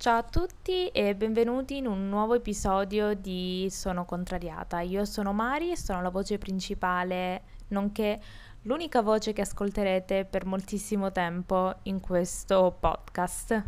Ciao a tutti e benvenuti in un nuovo episodio di Sono contrariata. Io sono Mari e sono la voce principale, nonché l'unica voce che ascolterete per moltissimo tempo in questo podcast.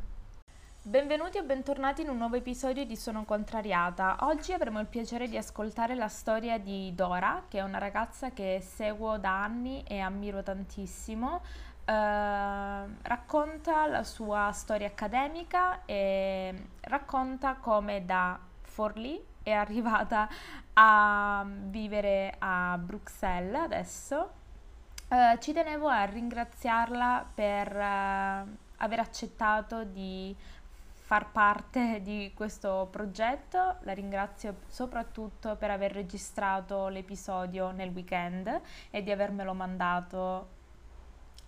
Benvenuti e bentornati in un nuovo episodio di Sono contrariata. Oggi avremo il piacere di ascoltare la storia di Dora, che è una ragazza che seguo da anni e ammiro tantissimo. Ehm, racconta la sua storia accademica e racconta come da Forlì è arrivata a vivere a Bruxelles adesso. Uh, ci tenevo a ringraziarla per uh, aver accettato di far parte di questo progetto. La ringrazio soprattutto per aver registrato l'episodio nel weekend e di avermelo mandato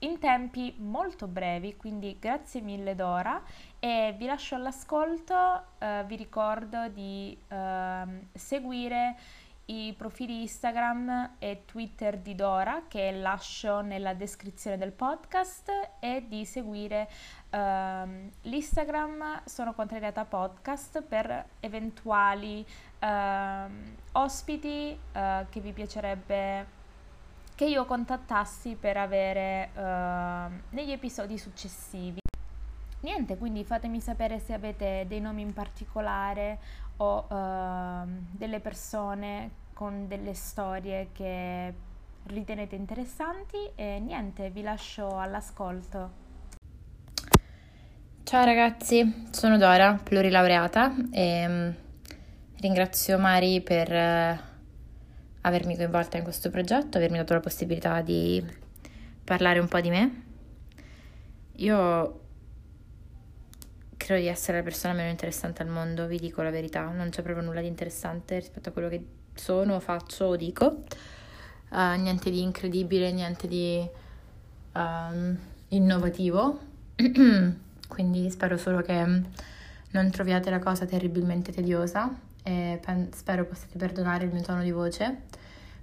in tempi molto brevi, quindi grazie mille Dora. E vi lascio all'ascolto, eh, vi ricordo di eh, seguire i profili Instagram e Twitter di Dora che lascio nella descrizione del podcast e di seguire uh, l'Instagram Sono Contrariata Podcast per eventuali uh, ospiti uh, che vi piacerebbe che io contattassi per avere uh, negli episodi successivi. Niente, quindi fatemi sapere se avete dei nomi in particolare o uh, delle persone con delle storie che ritenete interessanti e niente, vi lascio all'ascolto. Ciao ragazzi, sono Dora, plurilaureata e um, ringrazio Mari per uh, avermi coinvolta in questo progetto, avermi dato la possibilità di parlare un po' di me. Io credo di essere la persona meno interessante al mondo, vi dico la verità, non c'è proprio nulla di interessante rispetto a quello che sono, faccio o dico. Uh, niente di incredibile, niente di um, innovativo. Quindi spero solo che non troviate la cosa terribilmente tediosa e pen- spero possiate perdonare il mio tono di voce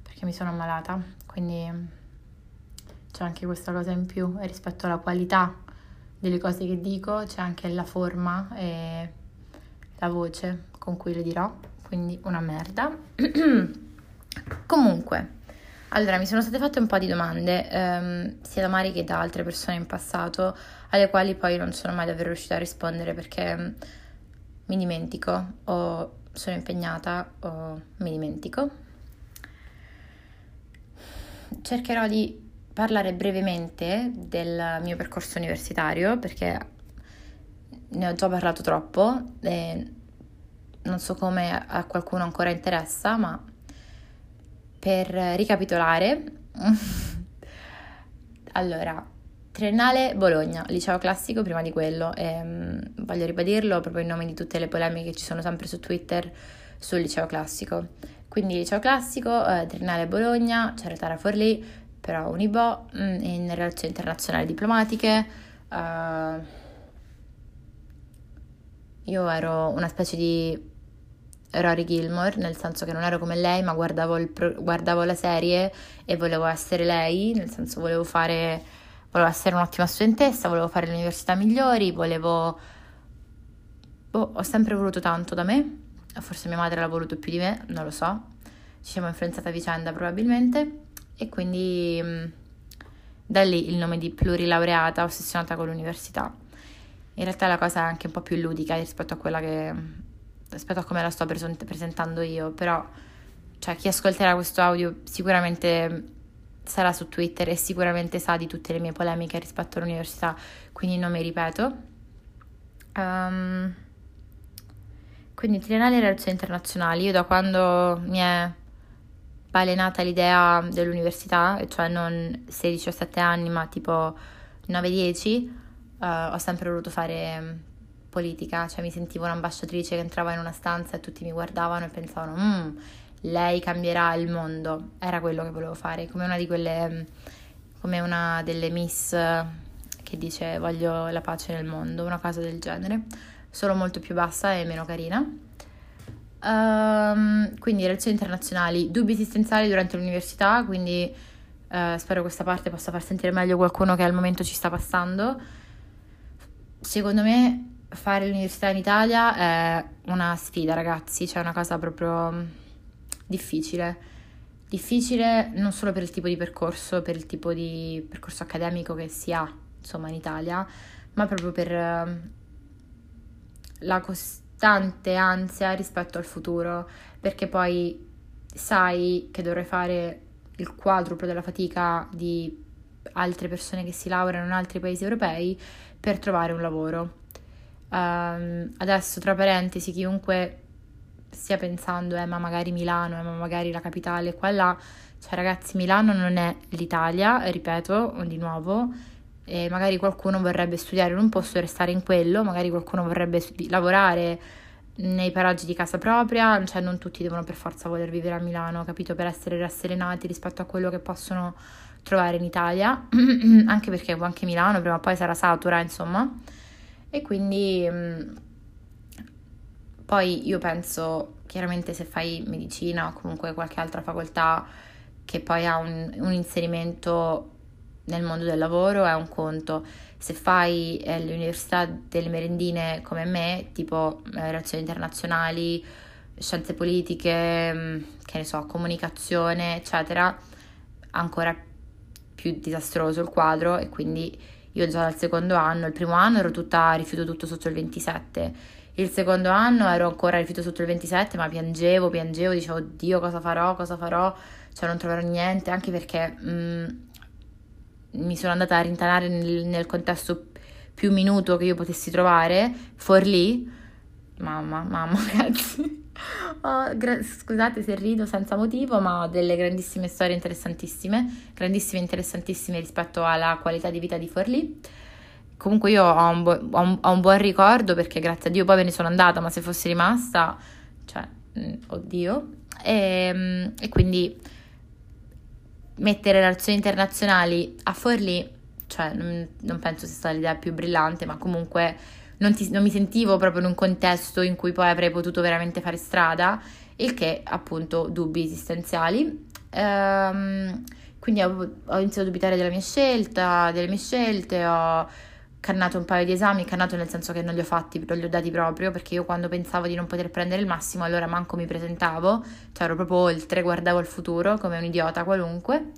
perché mi sono ammalata, quindi c'è anche questa cosa in più e rispetto alla qualità delle cose che dico c'è anche la forma e la voce con cui le dirò, quindi una merda. Comunque, allora mi sono state fatte un po' di domande, ehm, sia da Mari che da altre persone in passato, alle quali poi non sono mai davvero riuscita a rispondere perché mi dimentico. O sono impegnata o mi dimentico. Cercherò di parlare brevemente del mio percorso universitario perché ne ho già parlato troppo e non so come a qualcuno ancora interessa, ma per ricapitolare, allora, Triennale Bologna, liceo classico prima di quello, e, um, voglio ribadirlo proprio in nome di tutte le polemiche che ci sono sempre su Twitter sul liceo classico. Quindi liceo classico, eh, Triennale Bologna, c'era Tara Forlì, però Unibo, mh, mm, in relazioni internazionali diplomatiche. Uh, io ero una specie di Rory Gilmore, nel senso che non ero come lei, ma guardavo, pro- guardavo la serie e volevo essere lei, nel senso volevo fare volevo essere un'ottima studentessa, volevo fare le università migliori, volevo... Boh, ho sempre voluto tanto da me, forse mia madre l'ha voluto più di me, non lo so, ci siamo influenzate a vicenda probabilmente. E quindi mm, da lì il nome di plurilaureata ossessionata con l'università. In realtà la cosa è anche un po' più ludica rispetto a quella che rispetto a come la sto presentando io, però cioè chi ascolterà questo audio sicuramente sarà su Twitter e sicuramente sa di tutte le mie polemiche rispetto all'università, quindi non mi ripeto. Um, quindi triennale e relazioni internazionali, io da quando mi è balenata l'idea dell'università, cioè non 16 o 7 anni, ma tipo 9-10, uh, eh, ho sempre voluto fare politica, cioè mi sentivo un'ambasciatrice che entrava in una stanza e tutti mi guardavano e pensavano, mm, lei cambierà il mondo, era quello che volevo fare, come una di quelle, come una delle miss che dice voglio la pace nel mondo, una cosa del genere, solo molto più bassa e meno carina. Um, quindi relazioni internazionali, dubbi esistenziali durante l'università, quindi uh, spero questa parte possa far sentire meglio qualcuno che al momento ci sta passando. Secondo me fare l'università in Italia è una sfida, ragazzi, cioè una cosa proprio mm, difficile. Difficile non solo per il tipo di percorso, per il tipo di percorso accademico che si ha, insomma, in Italia, ma proprio per mm, la costante ansia rispetto al futuro, perché poi sai che dovrai fare il quadruplo della fatica di altre persone che si laureano in altri paesi europei per trovare un lavoro. Um, adesso, tra parentesi, chiunque stia pensando, eh, ma magari Milano, eh, ma magari la capitale, qua cioè ragazzi, Milano non è l'Italia, ripeto di nuovo, e magari qualcuno vorrebbe studiare in un posto e restare in quello, magari qualcuno vorrebbe lavorare nei paraggi di casa propria, cioè non tutti devono per forza voler vivere a Milano, capito, per essere rasserenati rispetto a quello che possono trovare in Italia, anche perché anche Milano prima o poi sarà satura, insomma. E quindi mm, poi io penso, chiaramente se fai medicina o comunque qualche altra facoltà che poi ha un, un inserimento nel mondo del lavoro è un conto. Se fai eh, l'università delle merendine come me, tipo eh, relazioni internazionali, scienze politiche, mm, che ne so, comunicazione, eccetera, ancora più disastroso il quadro e quindi io già dal secondo anno, il primo anno ero tutta rifiuto tutto sotto il 27, il secondo anno ero ancora rifiuto sotto il 27, ma piangevo, piangevo, dicevo oddio cosa farò, cosa farò, cioè non troverò niente, anche perché mh, mm, mi sono andata a rintanare nel, nel, contesto più minuto che io potessi trovare, Forlì, mamma, mamma ragazzi. Oh, gra- scusate se rido senza motivo, ma ho delle grandissime storie interessantissime, grandissime interessantissime rispetto alla qualità di vita di Forlì. Comunque io ho un, bu- ho, un, ho un, buon ricordo perché grazie a Dio poi me ne sono andata, ma se fossi rimasta, cioè, oddio. E, ehm, e quindi mettere relazioni internazionali a Forlì, cioè non, non penso sia stata l'idea più brillante, ma comunque non, ti, non mi sentivo proprio in un contesto in cui poi avrei potuto veramente fare strada, il che appunto dubbi esistenziali. Ehm, quindi ho, ho, iniziato a dubitare della mia scelta, delle mie scelte, ho cannato un paio di esami, cannato nel senso che non li ho fatti, non li ho dati proprio, perché io quando pensavo di non poter prendere il massimo, allora manco mi presentavo, cioè ero proprio oltre, guardavo il futuro come un idiota qualunque.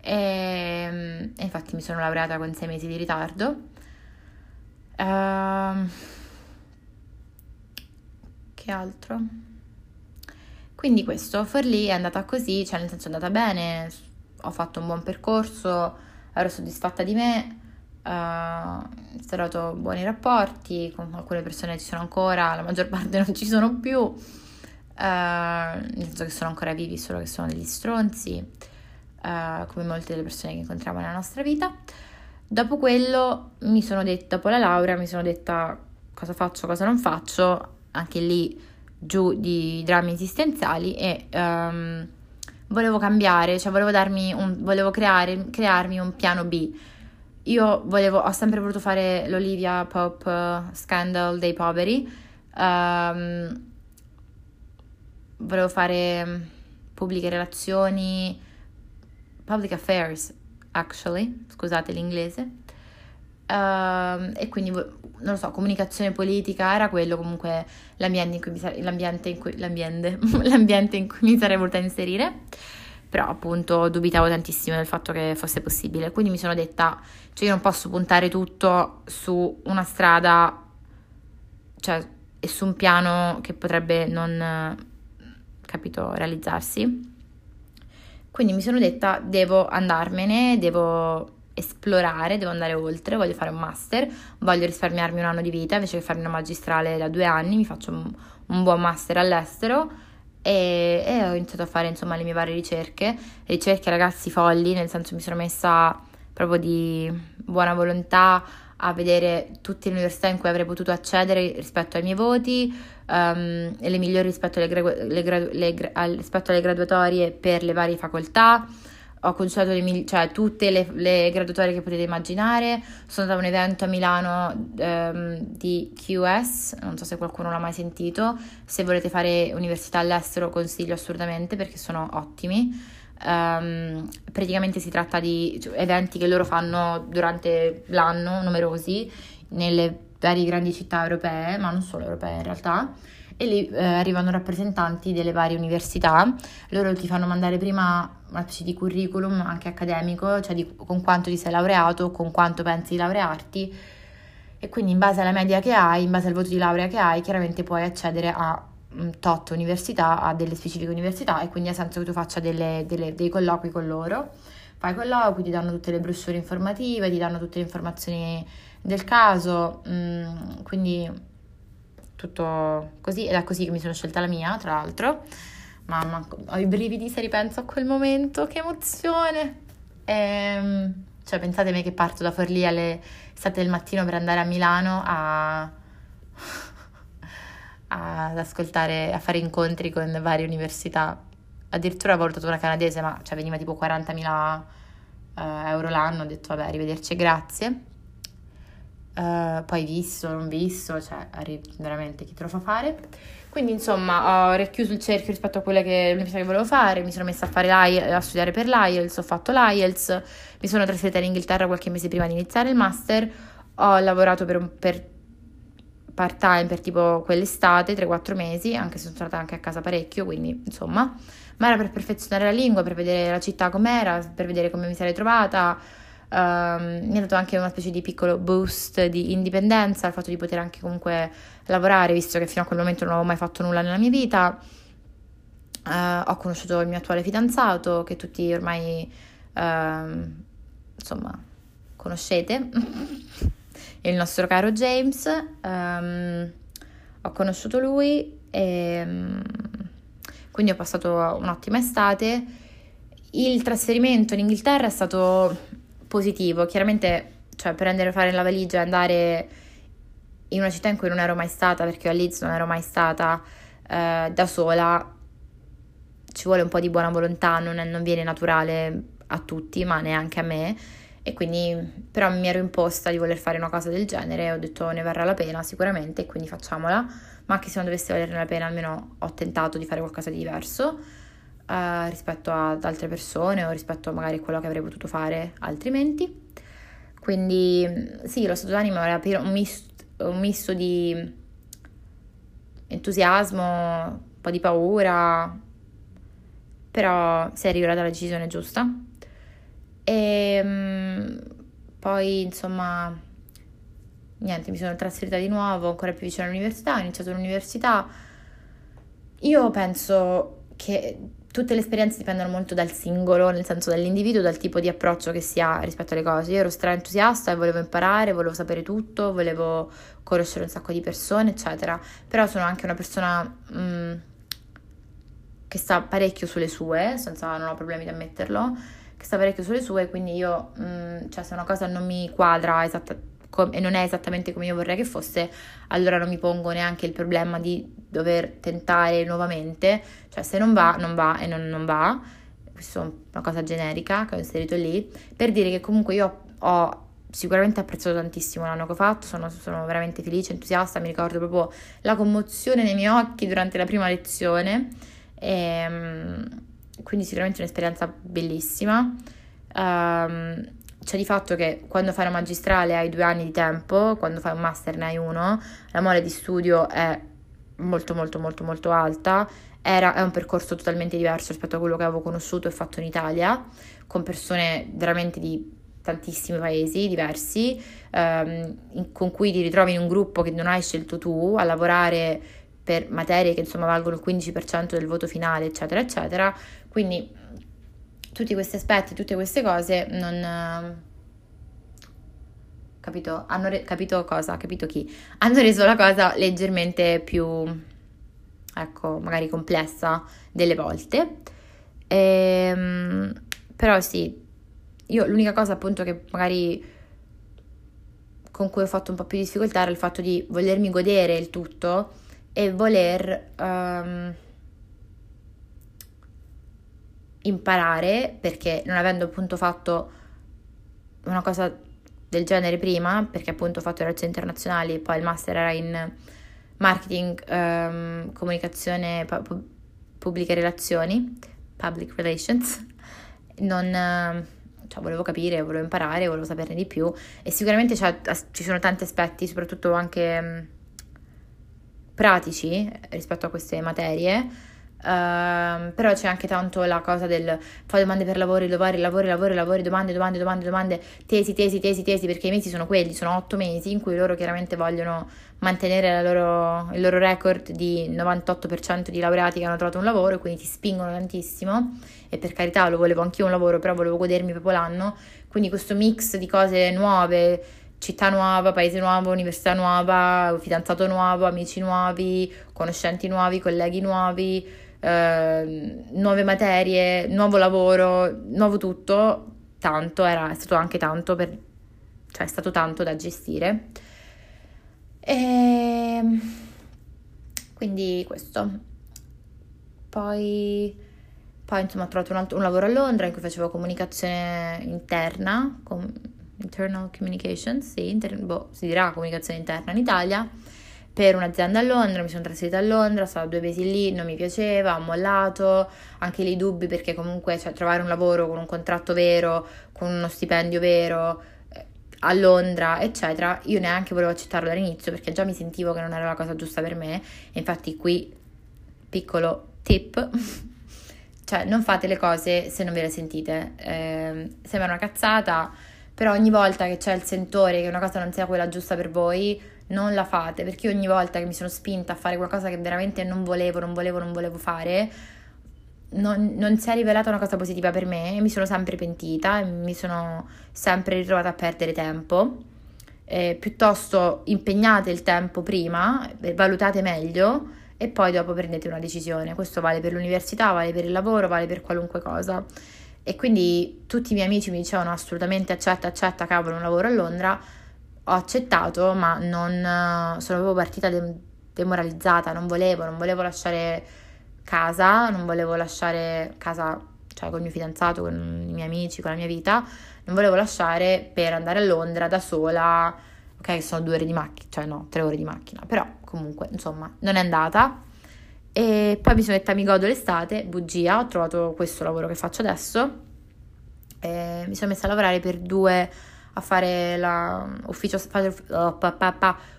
E, e infatti mi sono laureata con sei mesi di ritardo. Uh, che altro? Quindi questo, Forlì è andata così, cioè nel senso è andata bene, ho fatto un buon percorso, ero soddisfatta di me, ho instaurato buoni rapporti, con alcune persone ci sono ancora, la maggior parte non ci sono più, uh, nel senso che sono ancora vivi, solo che sono degli stronzi, uh, come molte delle persone che incontriamo nella nostra vita. Dopo quello mi sono detta, dopo la laurea mi sono detta cosa faccio, cosa non faccio, anche lì giù di drammi esistenziali e um, volevo cambiare, cioè volevo darmi un, volevo creare, crearmi un piano B. Io volevo, ho sempre voluto fare l'Olivia Pop Scandal dei poveri, um, volevo fare pubbliche relazioni, public affairs, actually, scusate l'inglese. Uh, e quindi non lo so, comunicazione politica era quello comunque l'ambiente in cui mi, sare- l'ambiente in cui, l'ambiente, l'ambiente in cui mi sarei voluta inserire però appunto dubitavo tantissimo del fatto che fosse possibile. Quindi mi sono detta cioè io non posso puntare tutto su una strada cioè e su un piano che potrebbe non capito realizzarsi. Quindi mi sono detta devo andarmene, devo esplorare, devo andare oltre, voglio fare un master, voglio risparmiarmi un anno di vita invece che farmi una magistrale da due anni, mi faccio un, un buon master all'estero e, e, ho iniziato a fare insomma le mie varie ricerche, ricerche ragazzi folli, nel senso mi sono messa proprio di buona volontà a vedere tutte le università in cui avrei potuto accedere rispetto ai miei voti, um, e le migliori rispetto alle, gra- le gra- le al, rispetto alle graduatorie per le varie facoltà. Ho consultato le, cioè, tutte le, le, graduatorie che potete immaginare. Sono andata a un evento a Milano um, di QS, non so se qualcuno l'ha mai sentito. Se volete fare università all'estero, consiglio assolutamente perché sono ottimi. Um, praticamente si tratta di eventi che loro fanno durante l'anno, numerosi, nelle varie grandi città europee, ma non solo europee in realtà, e lì eh, arrivano rappresentanti delle varie università. Loro ti fanno mandare prima una specie di curriculum anche accademico, cioè di, con quanto ti sei laureato, con quanto pensi di laurearti e quindi in base alla media che hai, in base al voto di laurea che hai, chiaramente puoi accedere a un tot università, a delle specifiche università e quindi ha senso che tu faccia delle, delle, dei colloqui con loro. Fai colloqui, ti danno tutte le brochure informative, ti danno tutte le informazioni del caso, mm, quindi tutto così ed è così che mi sono scelta la mia, tra l'altro. Mamma, ho i brividi se ripenso a quel momento, che emozione! Ehm, cioè, pensate me che parto da Forlì alle 7 del mattino per andare a Milano a... ad ascoltare, a fare incontri con varie università. Addirittura avevo portato una canadese, ma cioè, veniva tipo 40.000 eh, euro l'anno. Ho detto, vabbè, arrivederci, grazie. Uh, poi visto, non visto, cioè veramente chi te lo fa fare. Quindi insomma ho richiuso il cerchio rispetto a quella che l'università che volevo fare, mi sono messa a, fare a studiare per l'IELTS, ho fatto l'IELTS, mi sono trasferita in Inghilterra qualche mese prima di iniziare il master, ho lavorato per, per part time per tipo quell'estate, 3-4 mesi, anche se sono stata anche a casa parecchio, quindi insomma, ma era per perfezionare la lingua, per vedere la città com'era, per vedere come mi sarei trovata Um, mi ha dato anche una specie di piccolo boost di indipendenza, il fatto di poter anche comunque lavorare, visto che fino a quel momento non avevo mai fatto nulla nella mia vita. Uh, ho conosciuto il mio attuale fidanzato, che tutti ormai, uh, insomma, conoscete, il nostro caro James. Um, ho conosciuto lui e um, quindi ho passato un'ottima estate. Il trasferimento in Inghilterra è stato positivo. Chiaramente, cioè, prendere, fare la valigia e andare in una città in cui non ero mai stata, perché a Leeds non ero mai stata eh, da sola, ci vuole un po' di buona volontà, non, è, non viene naturale a tutti, ma neanche a me. E quindi, però, mi ero imposta di voler fare una cosa del genere. Ho detto ne varrà la pena sicuramente, quindi facciamola. Ma anche se non dovesse valerne la pena, almeno ho tentato di fare qualcosa di diverso uh, rispetto ad altre persone o rispetto magari a quello che avrei potuto fare altrimenti. Quindi sì, lo stato d'animo era un misto, un misto di entusiasmo, un po' di paura, però si è arrivata alla decisione giusta. E um, poi insomma, niente, mi sono trasferita di nuovo, ancora più vicino all'università, ho iniziato l'università. Io penso che tutte le esperienze dipendono molto dal singolo, nel senso dall'individuo, dal tipo di approccio che si ha rispetto alle cose. Io ero stra entusiasta e volevo imparare, volevo sapere tutto, volevo conoscere un sacco di persone, eccetera. Però sono anche una persona mh, mm, che sta parecchio sulle sue, senza non ho problemi di ammetterlo, che sta parecchio sulle sue, quindi io, mh, mm, cioè se una cosa non mi quadra esattamente e non è esattamente come io vorrei che fosse, allora non mi pongo neanche il problema di dover tentare nuovamente, cioè se non va, non va e non, non va, questa è una cosa generica che ho inserito lì, per dire che comunque io ho sicuramente apprezzato tantissimo l'anno che ho fatto, sono, sono, veramente felice, entusiasta, mi ricordo proprio la commozione nei miei occhi durante la prima lezione, e, ehm, quindi sicuramente un'esperienza bellissima. Um, c'è di fatto che quando fai una magistrale hai due anni di tempo, quando fai un master ne hai uno, la mole di studio è molto molto molto molto alta, Era, è un percorso totalmente diverso rispetto a quello che avevo conosciuto e fatto in Italia, con persone veramente di tantissimi paesi diversi, ehm, in, con cui ti ritrovi in un gruppo che non hai scelto tu, a lavorare per materie che insomma valgono il 15% del voto finale, eccetera, eccetera. Quindi tutti questi aspetti, tutte queste cose non... Capito? Hanno re- capito cosa? Capito chi? Hanno reso la cosa leggermente più, ecco, magari complessa delle volte. Ehm, però sì, io l'unica cosa appunto che magari con cui ho fatto un po' più difficoltà era il fatto di volermi godere il tutto e voler... Um, imparare perché non avendo appunto fatto una cosa del genere prima, perché appunto ho fatto relazioni internazionali, poi il master era in marketing, um, comunicazione, pu- pubbliche relazioni, public relations, non, uh, cioè, volevo capire, volevo imparare, volevo saperne di più e sicuramente ci sono tanti aspetti, soprattutto anche mh, mm, pratici rispetto a queste materie Uh, però c'è anche tanto la cosa del fare domande per lavori, lavori, lavori, lavori, lavori, domande, domande, domande, domande, tesi, tesi, tesi, tesi, perché i mesi sono quelli, sono otto mesi in cui loro chiaramente vogliono mantenere loro, il loro record di 98% di laureati che hanno trovato un lavoro quindi ti spingono tantissimo. E per carità lo volevo anch'io un lavoro, però volevo godermi proprio l'anno, quindi questo mix di cose nuove, città nuova, paese nuovo, università nuova, fidanzato nuovo, amici nuovi, conoscenti nuovi, colleghi nuovi, Ehm, nuove materie, nuovo lavoro, nuovo tutto, tanto, era, è stato anche tanto per, cioè è stato tanto da gestire. E ehm, quindi questo. Poi, poi insomma ho trovato un, altro, un, lavoro a Londra in cui facevo comunicazione interna, com, internal communications, sì, inter, boh, si dirà comunicazione interna in Italia per un'azienda a Londra, mi sono trasferita a Londra, stavo due mesi lì, non mi piaceva, ho mollato, anche lì dubbi perché comunque cioè, trovare un lavoro con un contratto vero, con uno stipendio vero eh, a Londra, eccetera, io neanche volevo accettarlo dall'inizio perché già mi sentivo che non era la cosa giusta per me. E infatti qui piccolo tip cioè non fate le cose se non ve le sentite. Eh, sembra una cazzata, però ogni volta che c'è il sentore che una cosa non sia quella giusta per voi, non la fate, perché ogni volta che mi sono spinta a fare qualcosa che veramente non volevo, non volevo, non volevo fare, non, non, si è rivelata una cosa positiva per me e mi sono sempre pentita e mi sono sempre ritrovata a perdere tempo. Eh, piuttosto impegnate il tempo prima, valutate meglio e poi dopo prendete una decisione. Questo vale per l'università, vale per il lavoro, vale per qualunque cosa. E quindi tutti i miei amici mi dicevano assolutamente accetta, accetta, cavolo, un lavoro a Londra ho accettato, ma non sono proprio partita de- demoralizzata, non volevo, non volevo lasciare casa, non volevo lasciare casa, cioè con il mio fidanzato, con i miei amici, con la mia vita, non volevo lasciare per andare a Londra da sola, ok, sono due ore di macchina, cioè no, tre ore di macchina, però comunque, insomma, non è andata. E poi mi sono detta mi godo l'estate, bugia, ho trovato questo lavoro che faccio adesso, e mi sono messa a lavorare per due a fare la, ufficio, oh,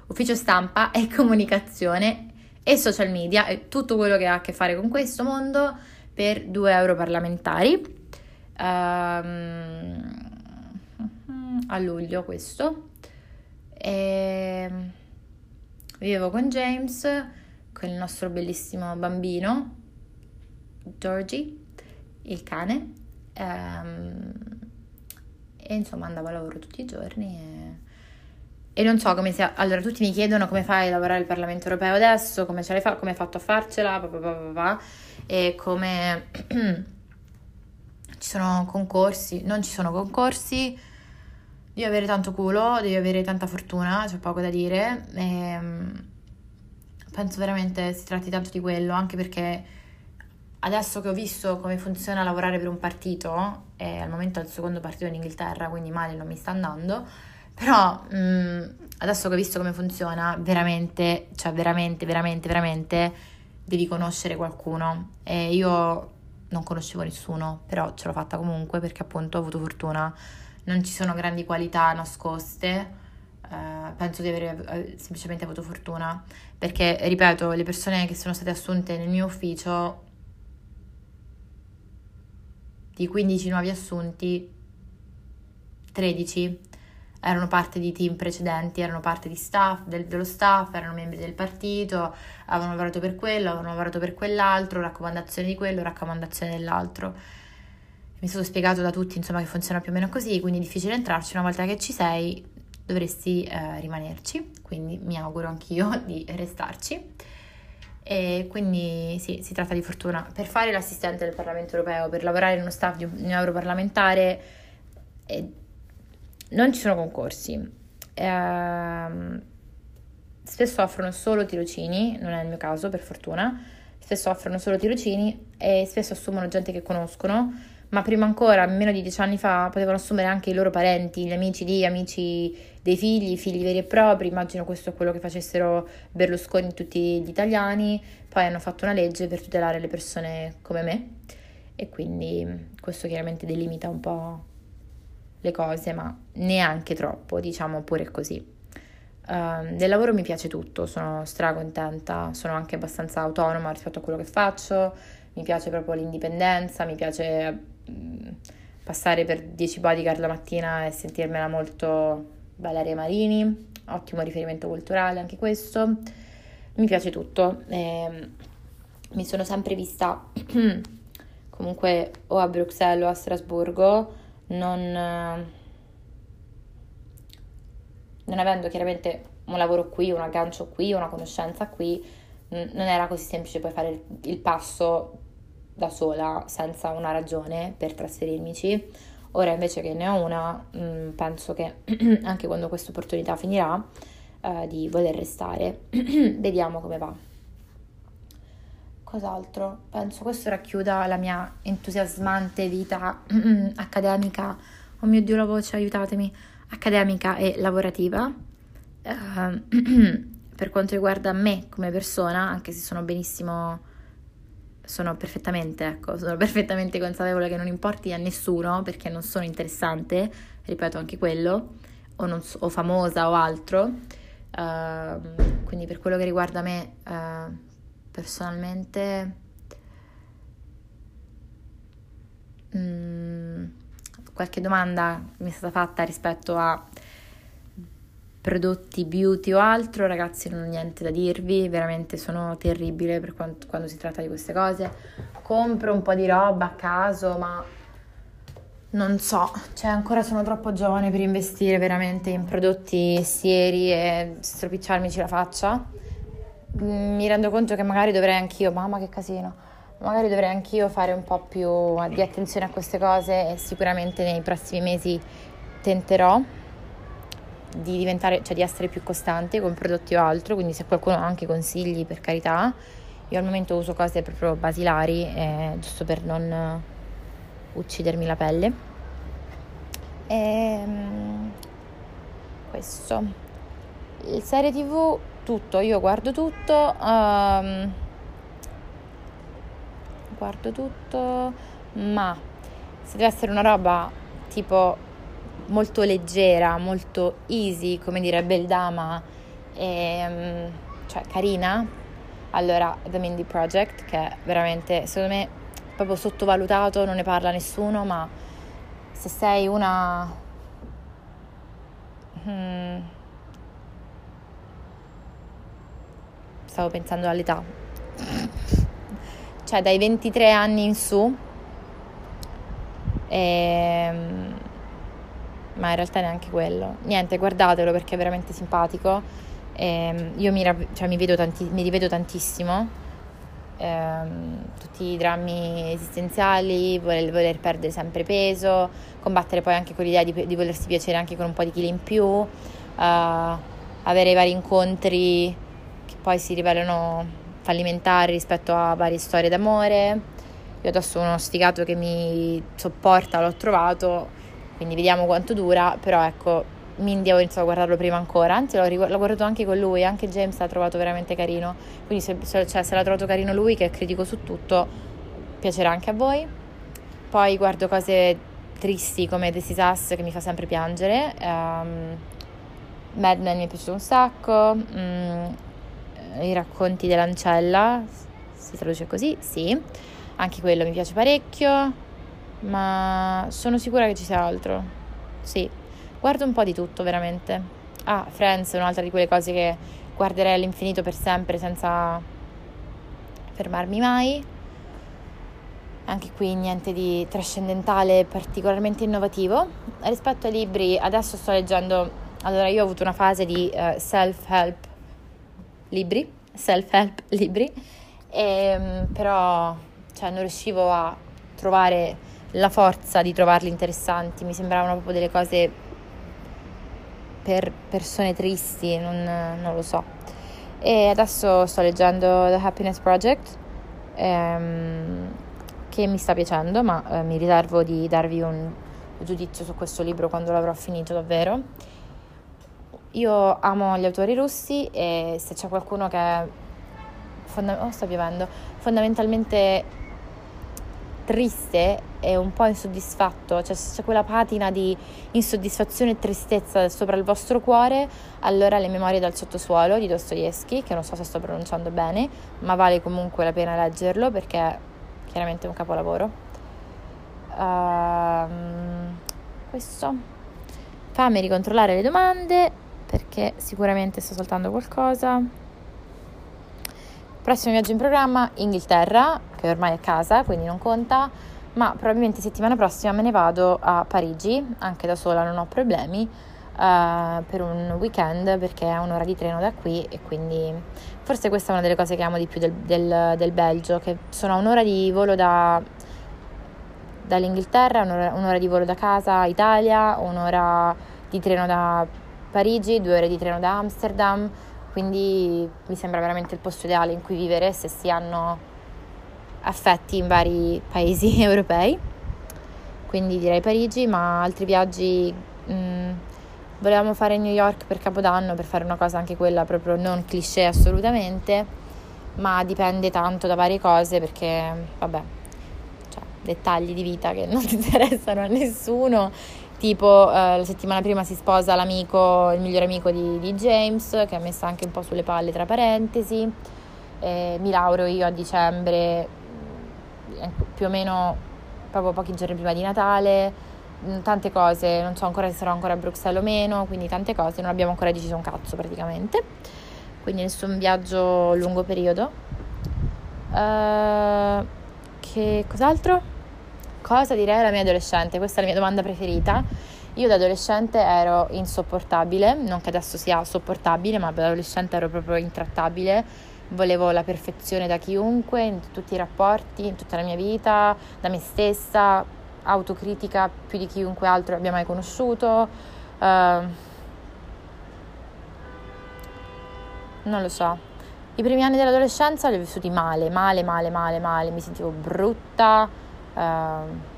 ufficio stampa e comunicazione e social media e tutto quello che ha a che fare con questo mondo per 2 euro parlamentari. Um, a luglio questo. E vivevo con James, con il nostro bellissimo bambino, Georgie, il cane. Um, e insomma andavo a lavoro tutti i giorni e, e non so come sia. Allora, tutti mi chiedono come fai a lavorare al Parlamento europeo adesso, come ce l'hai fa- come hai fatto a farcela, pa, pa, pa, e come ci sono concorsi, non ci sono concorsi. Devi avere tanto culo, devi avere tanta fortuna, c'è poco da dire. E, ehm, penso veramente si tratti tanto di quello, anche perché adesso che ho visto come funziona lavorare per un partito, e al momento è il secondo partito in Inghilterra, quindi male non mi sta andando, però mh, mm, adesso che ho visto come funziona, veramente, cioè veramente, veramente, veramente devi conoscere qualcuno. E io non conoscevo nessuno, però ce l'ho fatta comunque perché appunto ho avuto fortuna. Non ci sono grandi qualità nascoste. Uh, penso di aver eh, semplicemente avuto fortuna perché ripeto le persone che sono state assunte nel mio ufficio di 15 nuovi assunti, 13 erano parte di team precedenti, erano parte di staff, del, dello staff, erano membri del partito, avevano lavorato per quello, avevano lavorato per quell'altro, raccomandazione di quello, raccomandazione dell'altro. Mi è stato spiegato da tutti insomma che funziona più o meno così, quindi è difficile entrarci, una volta che ci sei dovresti eh, rimanerci, quindi mi auguro anch'io di restarci. E quindi sì, si tratta di fortuna. Per fare l'assistente del Parlamento europeo, per lavorare in uno staff di un europarlamentare, eh, non ci sono concorsi. Eh, spesso offrono solo tirocini, non è il mio caso per fortuna, spesso offrono solo tirocini e spesso assumono gente che conoscono ma prima ancora, meno di dieci anni fa, potevano assumere anche i loro parenti, gli amici di amici dei figli, figli veri e propri, immagino questo è quello che facessero Berlusconi e tutti gli italiani, poi hanno fatto una legge per tutelare le persone come me. E quindi questo chiaramente delimita un po' le cose, ma neanche troppo, diciamo pure così. Uh, del lavoro mi piace tutto, sono stracontenta, sono anche abbastanza autonoma rispetto a quello che faccio, mi piace proprio l'indipendenza, mi piace passare per 10 bodyguard la mattina e sentirmela molto Valeria Marini, ottimo riferimento culturale anche questo, mi piace tutto, e mi sono sempre vista comunque o a Bruxelles o a Strasburgo, non non avendo chiaramente un lavoro qui, un aggancio qui, una conoscenza qui, non era così semplice poi fare il passo da sola senza una ragione per trasferirmici. Ora invece che ne ho una, penso che anche quando questa opportunità finirà, eh, di voler restare. Vediamo come va. Cos'altro? Penso questo racchiuda la mia entusiasmante vita accademica. Oh mio Dio, la voce, aiutatemi accademica e lavorativa. Uh, per quanto riguarda me come persona, anche se sono benissimo, sono perfettamente, ecco, sono perfettamente consapevole che non importi a nessuno perché non sono interessante, ripeto anche quello, o, so, o famosa o altro. Uh, quindi per quello che riguarda me uh, personalmente... Mm, qualche domanda mi è stata fatta rispetto a prodotti beauty o altro, ragazzi non ho niente da dirvi, veramente sono terribile per quanto, quando si tratta di queste cose. Compro un po' di roba a caso, ma non so, cioè ancora sono troppo giovane per investire veramente in prodotti seri e stropicciarmici la faccia. Mm, mi rendo conto che magari dovrei anch'io, mamma che casino magari dovrei anch'io fare un po' più di attenzione a queste cose e sicuramente nei prossimi mesi tenterò di diventare, cioè di essere più costante con prodotti o altro, quindi se qualcuno ha anche consigli per carità, io al momento uso cose proprio basilari, eh, giusto per non uccidermi la pelle. E, ehm, questo. Il serie tv, tutto, io guardo tutto. Um, guardo tutto, ma se deve essere una roba tipo molto leggera, molto easy, come direbbe il Dama, e, ehm, cioè carina, allora The Mindy Project, che è veramente, secondo me, proprio sottovalutato, non ne parla nessuno, ma se sei una... Hmm, stavo pensando all'età. Cioè dai 23 anni in su, e, ehm, ma in realtà neanche quello. Niente, guardatelo perché è veramente simpatico. E, ehm, io mi, cioè, mi, tanti, mi, rivedo tantissimo. Eh, tutti i drammi esistenziali, voler, voler, perdere sempre peso, combattere poi anche con l'idea di, di volersi piacere anche con un po' di chili in più, uh, avere vari incontri che poi si rivelano fallimentari rispetto a varie storie d'amore. Io adesso uno sfigato che mi sopporta, l'ho trovato, quindi vediamo quanto dura, però ecco, Mindy ho iniziato a guardarlo prima ancora, anzi l'ho, l'ho guardato anche con lui, anche James l'ha trovato veramente carino, quindi se, cioè, se l'ha trovato carino lui che è critico su tutto, piacerà anche a voi. Poi guardo cose tristi come This Is Us che mi fa sempre piangere, um, Mad Men mi è piaciuto un sacco, mm, i racconti dell'ancella, si traduce così, sì, anche quello mi piace parecchio, ma sono sicura che ci sia altro, sì, guardo un po' di tutto veramente. Ah, Friends è un'altra di quelle cose che guarderei all'infinito per sempre senza fermarmi mai. Anche qui niente di trascendentale particolarmente innovativo. Rispetto ai libri, adesso sto leggendo. Allora, io ho avuto una fase di uh, self-help libri, self-help libri, e, ehm, però cioè, non riuscivo a trovare la forza di trovarli interessanti, mi sembravano proprio delle cose per persone tristi, non, non lo so. E adesso sto leggendo The Happiness Project, ehm, che mi sta piacendo, ma eh, mi riservo di darvi un giudizio su questo libro quando l'avrò finito davvero. Io amo gli autori russi e se c'è qualcuno che fonda- oh, sta piovendo, fondamentalmente triste e un po' insoddisfatto, cioè se c'è quella patina di insoddisfazione e tristezza sopra il vostro cuore, allora le memorie dal sottosuolo di Dostoevsky, che non so se sto pronunciando bene, ma vale comunque la pena leggerlo perché è chiaramente un capolavoro. Uh, questo. Fammi ricontrollare le domande perché sicuramente sto saltando qualcosa. Prossimo viaggio in programma, Inghilterra, che ormai è casa, quindi non conta, ma probabilmente settimana prossima me ne vado a Parigi, anche da sola non ho problemi, uh, per un weekend perché è un'ora di treno da qui e quindi forse questa è una delle cose che amo di più del, del, del Belgio, che sono a un'ora di volo da, dall'Inghilterra, un'ora, un'ora di volo da casa, Italia, un'ora di treno da Parigi, due ore di treno da Amsterdam quindi mi sembra veramente il posto ideale in cui vivere se si hanno affetti in vari paesi europei. Quindi direi Parigi, ma altri viaggi mh, mm, volevamo fare New York per Capodanno per fare una cosa anche quella proprio non cliché assolutamente, ma dipende tanto da varie cose perché vabbè, cioè, dettagli di vita che non interessano a nessuno Tipo eh, la settimana prima si sposa l'amico, il migliore amico di, di James, che ha messo anche un po' sulle palle tra parentesi. Eh, mi laureo io a dicembre, eh, più o meno proprio pochi giorni prima di Natale. Mm, tante cose, non so ancora se sarò ancora a Bruxelles o meno, quindi tante cose, non abbiamo ancora deciso un cazzo praticamente. Quindi nessun viaggio lungo periodo. Uh, che cos'altro? Cosa direi alla mia adolescente? Questa è la mia domanda preferita. Io da adolescente ero insopportabile, non che adesso sia sopportabile, ma da adolescente ero proprio intrattabile. Volevo la perfezione da chiunque, in tutti i rapporti, in tutta la mia vita, da me stessa, autocritica più di chiunque altro abbia mai conosciuto. Uh, non lo so. I primi anni dell'adolescenza li ho vissuti male, male, male, male, male. Mi sentivo brutta uh,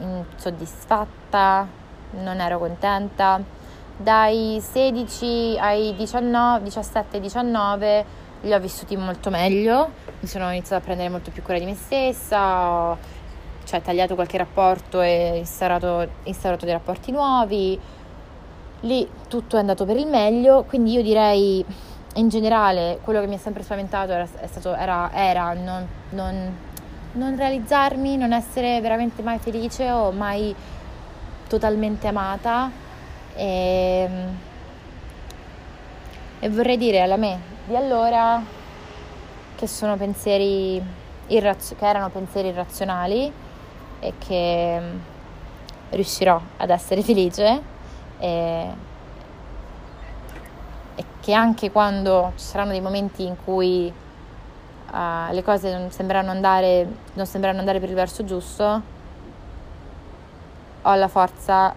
insoddisfatta, non ero contenta. Dai 16 ai 19, 17 19 li ho vissuti molto meglio, mi sono iniziata a prendere molto più cura di me stessa, cioè, tagliato qualche rapporto e instaurato, instaurato dei rapporti nuovi. Lì tutto è andato per il meglio, quindi io direi in generale quello che mi ha sempre spaventato era, stato, era, era non, non non realizzarmi, non essere veramente mai felice o mai totalmente amata e, e vorrei dire alla me di allora che sono pensieri irrazio- che erano pensieri irrazionali e che riuscirò ad essere felice e, e che anche quando ci saranno dei momenti in cui uh, le cose non sembrano, andare, non sembrano andare per il verso giusto, ho la forza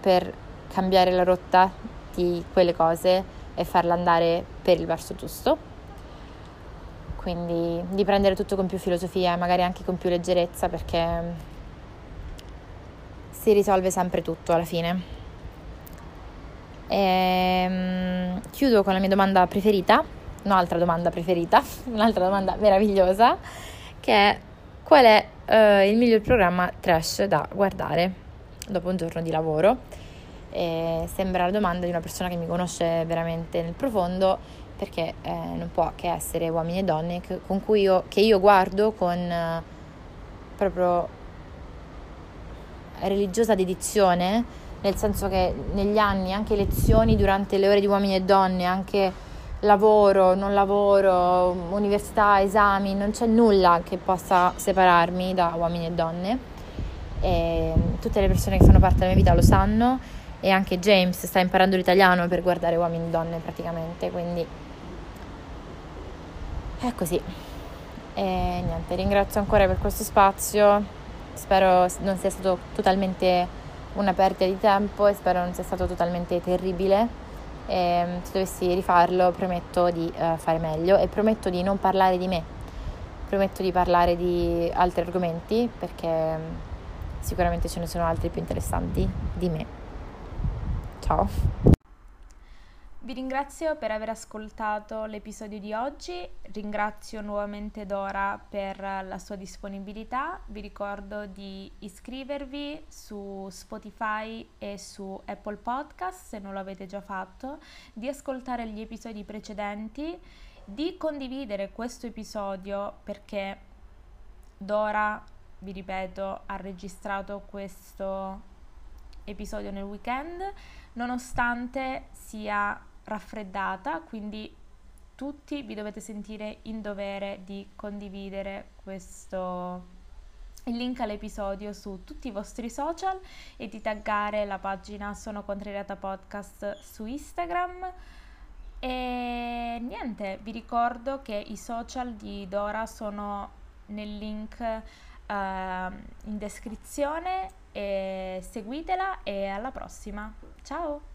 per cambiare la rotta di quelle cose e farla andare per il verso giusto. Quindi di prendere tutto con più filosofia magari anche con più leggerezza perché si risolve sempre tutto alla fine. E, um, chiudo con la mia domanda preferita un'altra domanda preferita, un'altra domanda meravigliosa, che è qual è uh, il miglior programma trash da guardare dopo un giorno di lavoro? E sembra la domanda di una persona che mi conosce veramente nel profondo perché eh, non può che essere uomini e donne che, io, che io guardo con uh, proprio religiosa dedizione, nel senso che negli anni anche lezioni durante le ore di uomini e donne, anche lavoro, non lavoro, università, esami, non c'è nulla che possa separarmi da uomini e donne. E tutte le persone che fanno parte della mia vita lo sanno e anche James sta imparando l'italiano per guardare uomini e donne praticamente, quindi è così. E niente, ringrazio ancora per questo spazio, spero non sia stato totalmente una perdita di tempo e spero non sia stato totalmente terribile e ehm, se dovessi rifarlo prometto di uh, fare meglio e prometto di non parlare di me, prometto di parlare di altri argomenti perché um, sicuramente ce ne sono altri più interessanti di me. Ciao. Vi ringrazio per aver ascoltato l'episodio di oggi, ringrazio nuovamente Dora per la sua disponibilità, vi ricordo di iscrivervi su Spotify e su Apple Podcast se non l'avete già fatto, di ascoltare gli episodi precedenti, di condividere questo episodio perché Dora, vi ripeto, ha registrato questo episodio nel weekend, nonostante sia raffreddata, quindi tutti vi dovete sentire in dovere di condividere questo il link all'episodio su tutti i vostri social e di taggare la pagina Sono Contrariata Podcast su Instagram. E niente, vi ricordo che i social di Dora sono nel link uh, in descrizione e seguitela e alla prossima. Ciao!